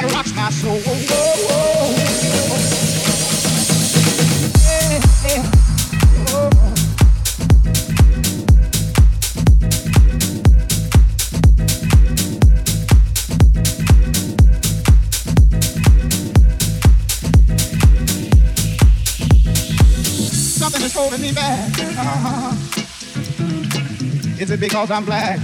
that rocks my soul. Holding me back? Uh-huh. Is it because I'm black?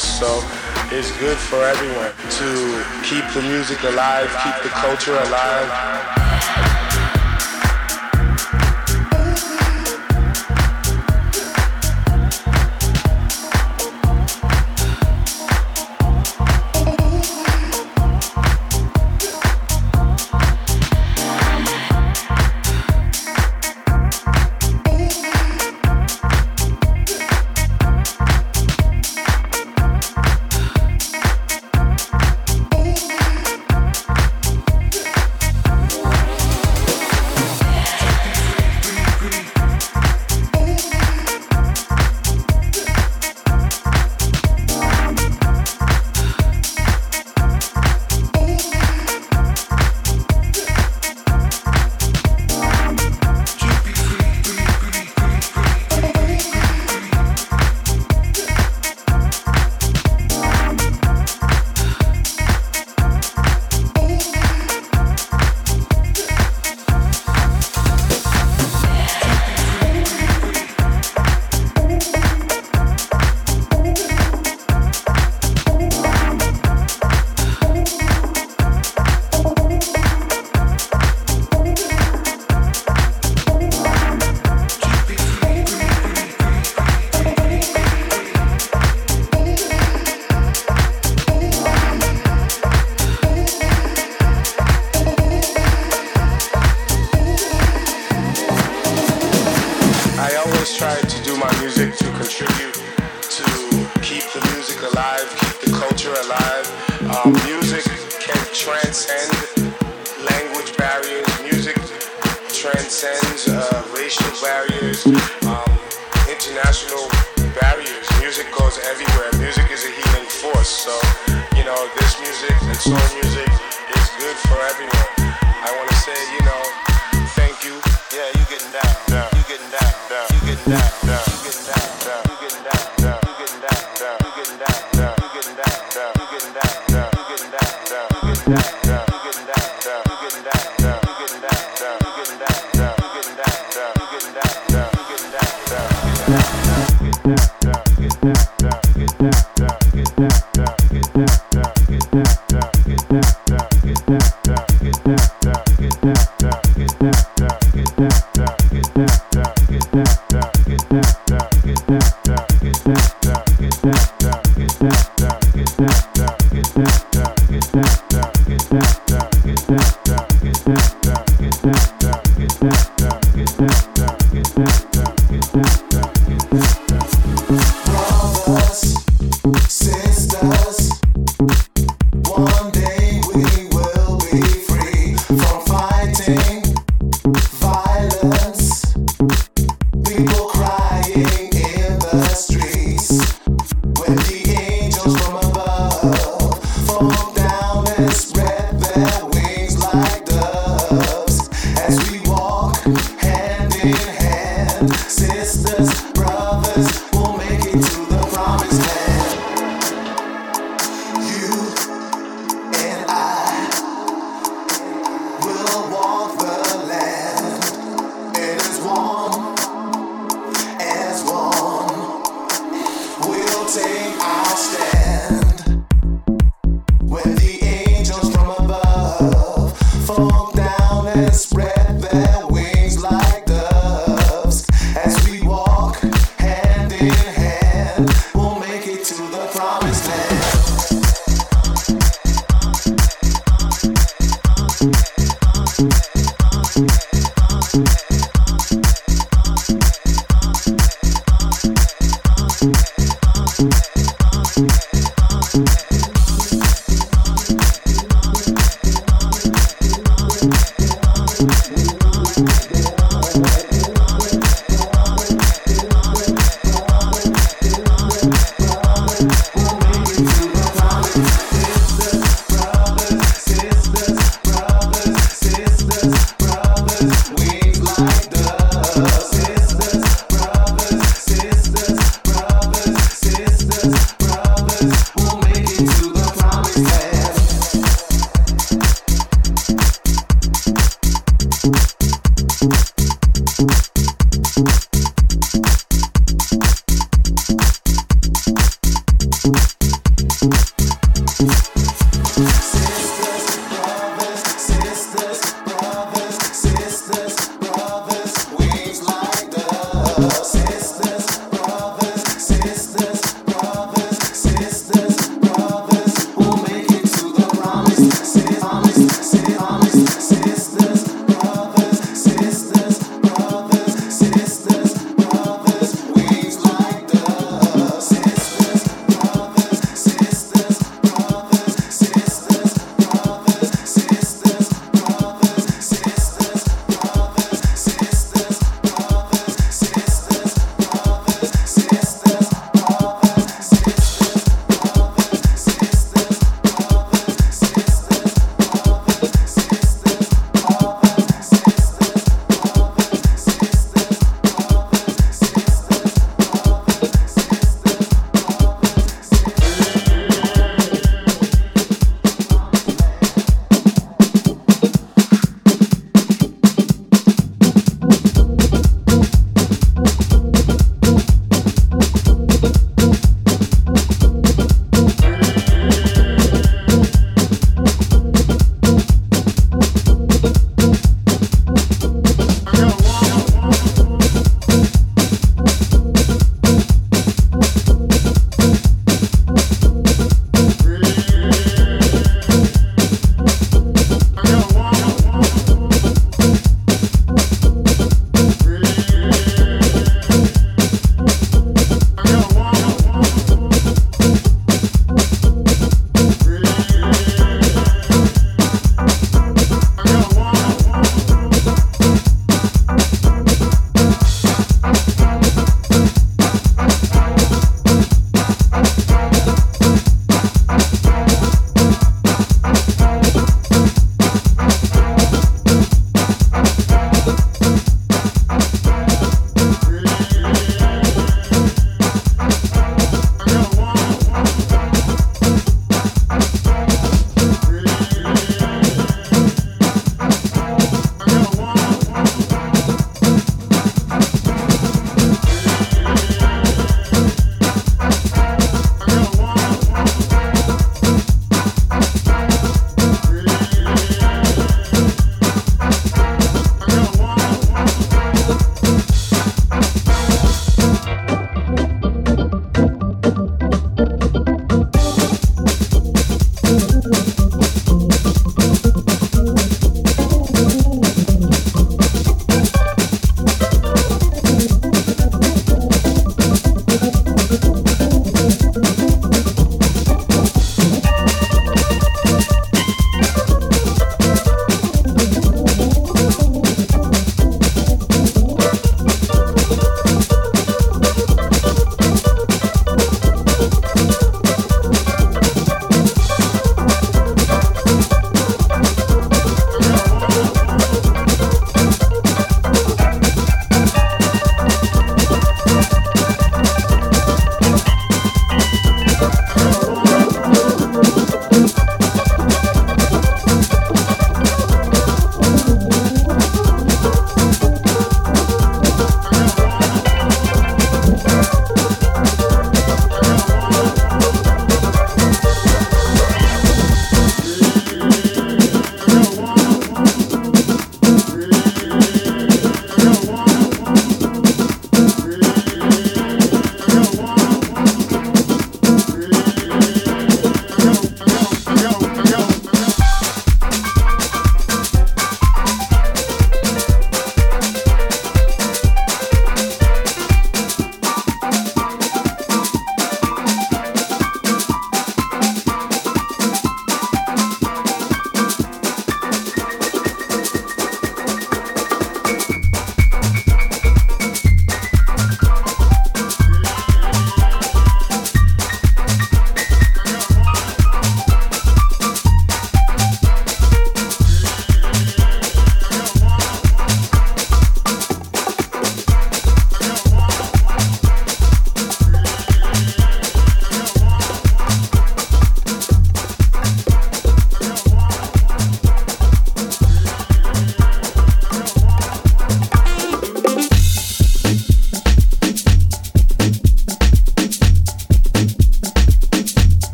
Force. So it's good for everyone to keep the music alive, keep the culture alive.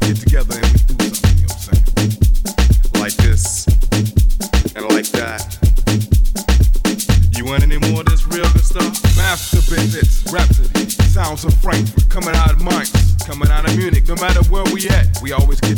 get together and we do something. Like this and like that. You want any more of this real good stuff? Master Bandits, Rhapsody, sounds of Frankfurt, coming out of Mainz, coming out of Munich, no matter where we at, we always get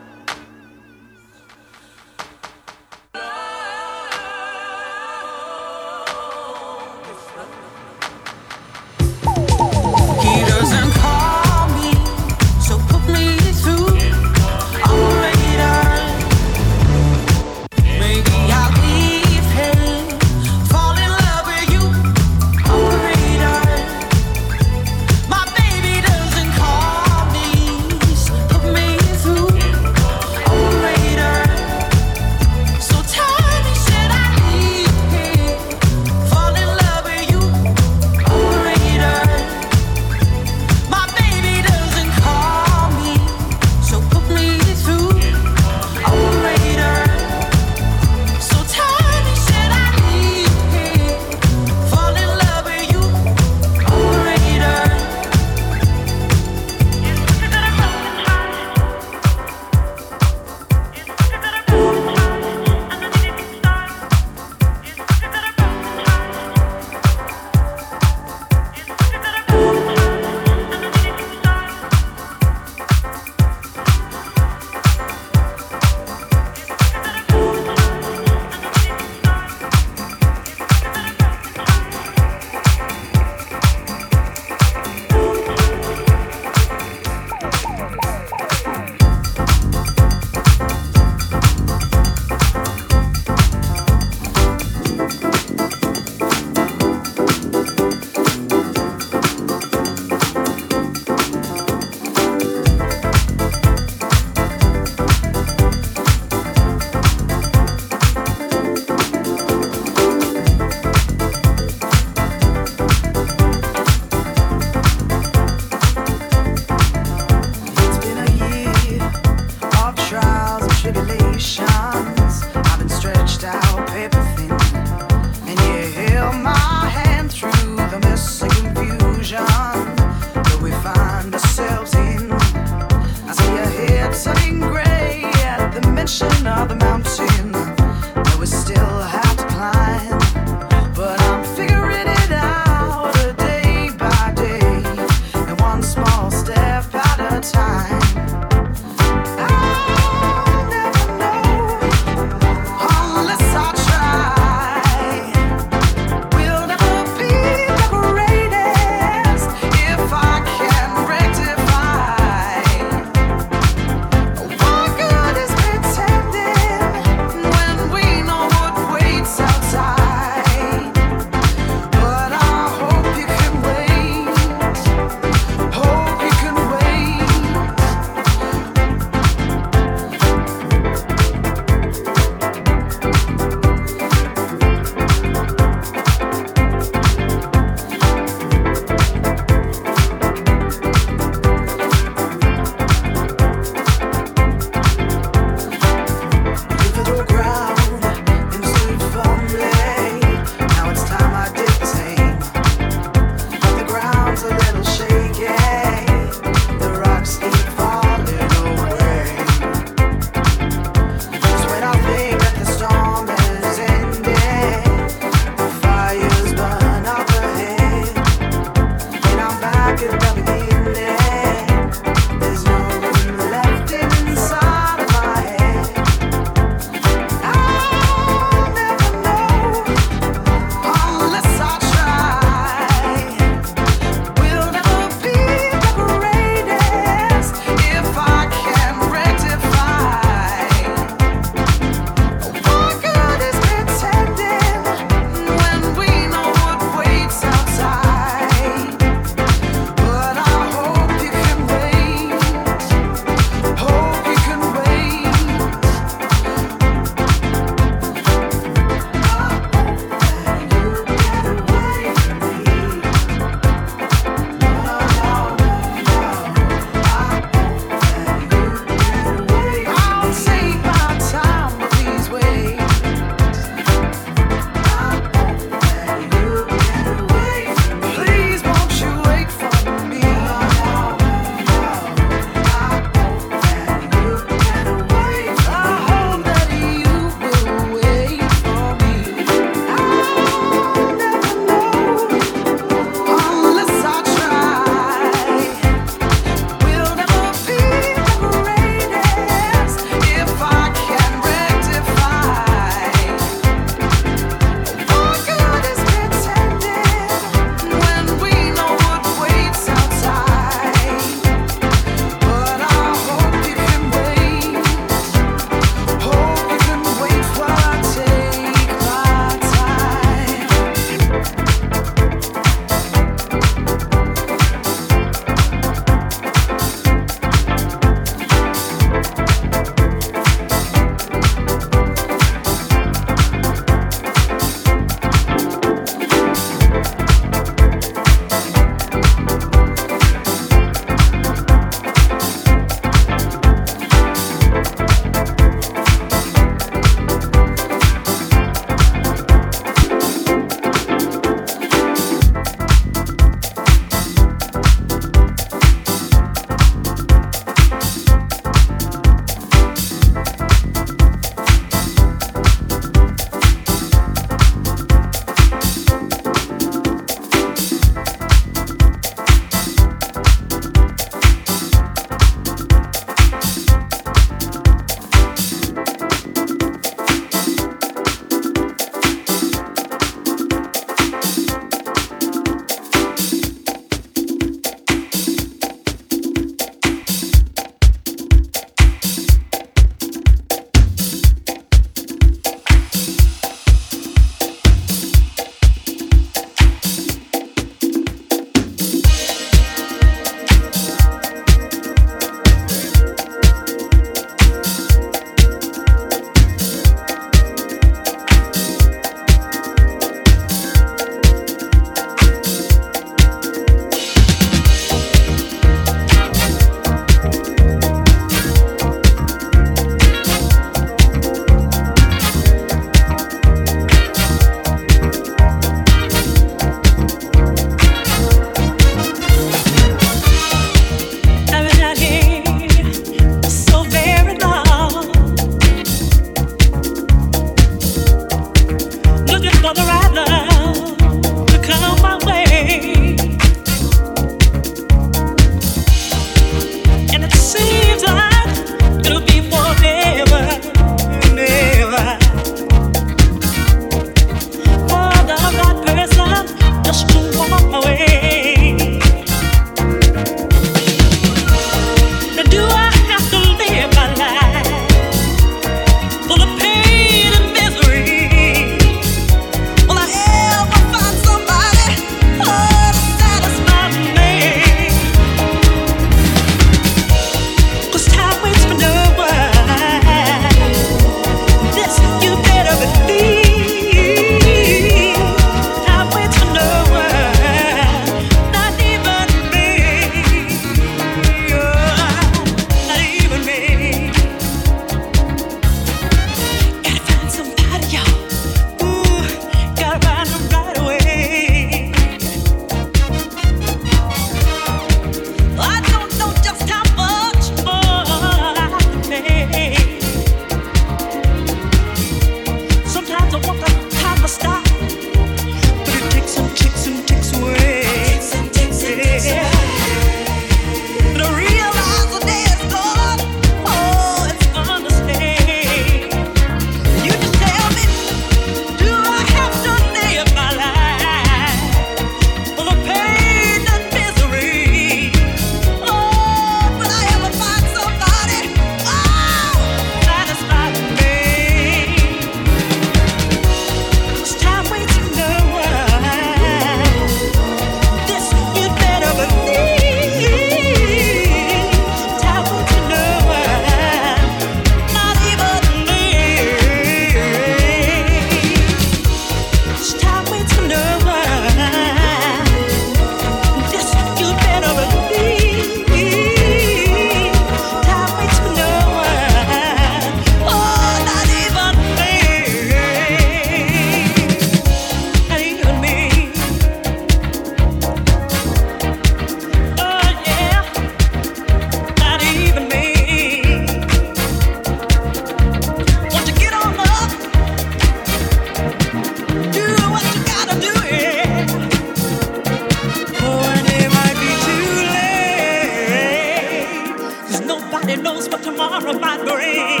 rain.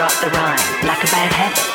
Drop the rhyme like a bad habit.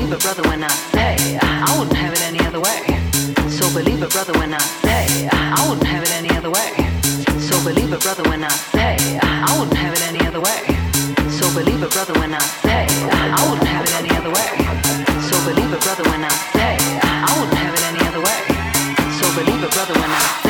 believe it, brother, when I say I wouldn't have it any other way. So believe it, brother, when I say I wouldn't have it any other way. So believe it, brother, when I say I wouldn't have it any other way. So believe it, brother, when I say I wouldn't have it any other way. So believe it, brother, when I say I wouldn't have it any other way. So believe it, brother, when I say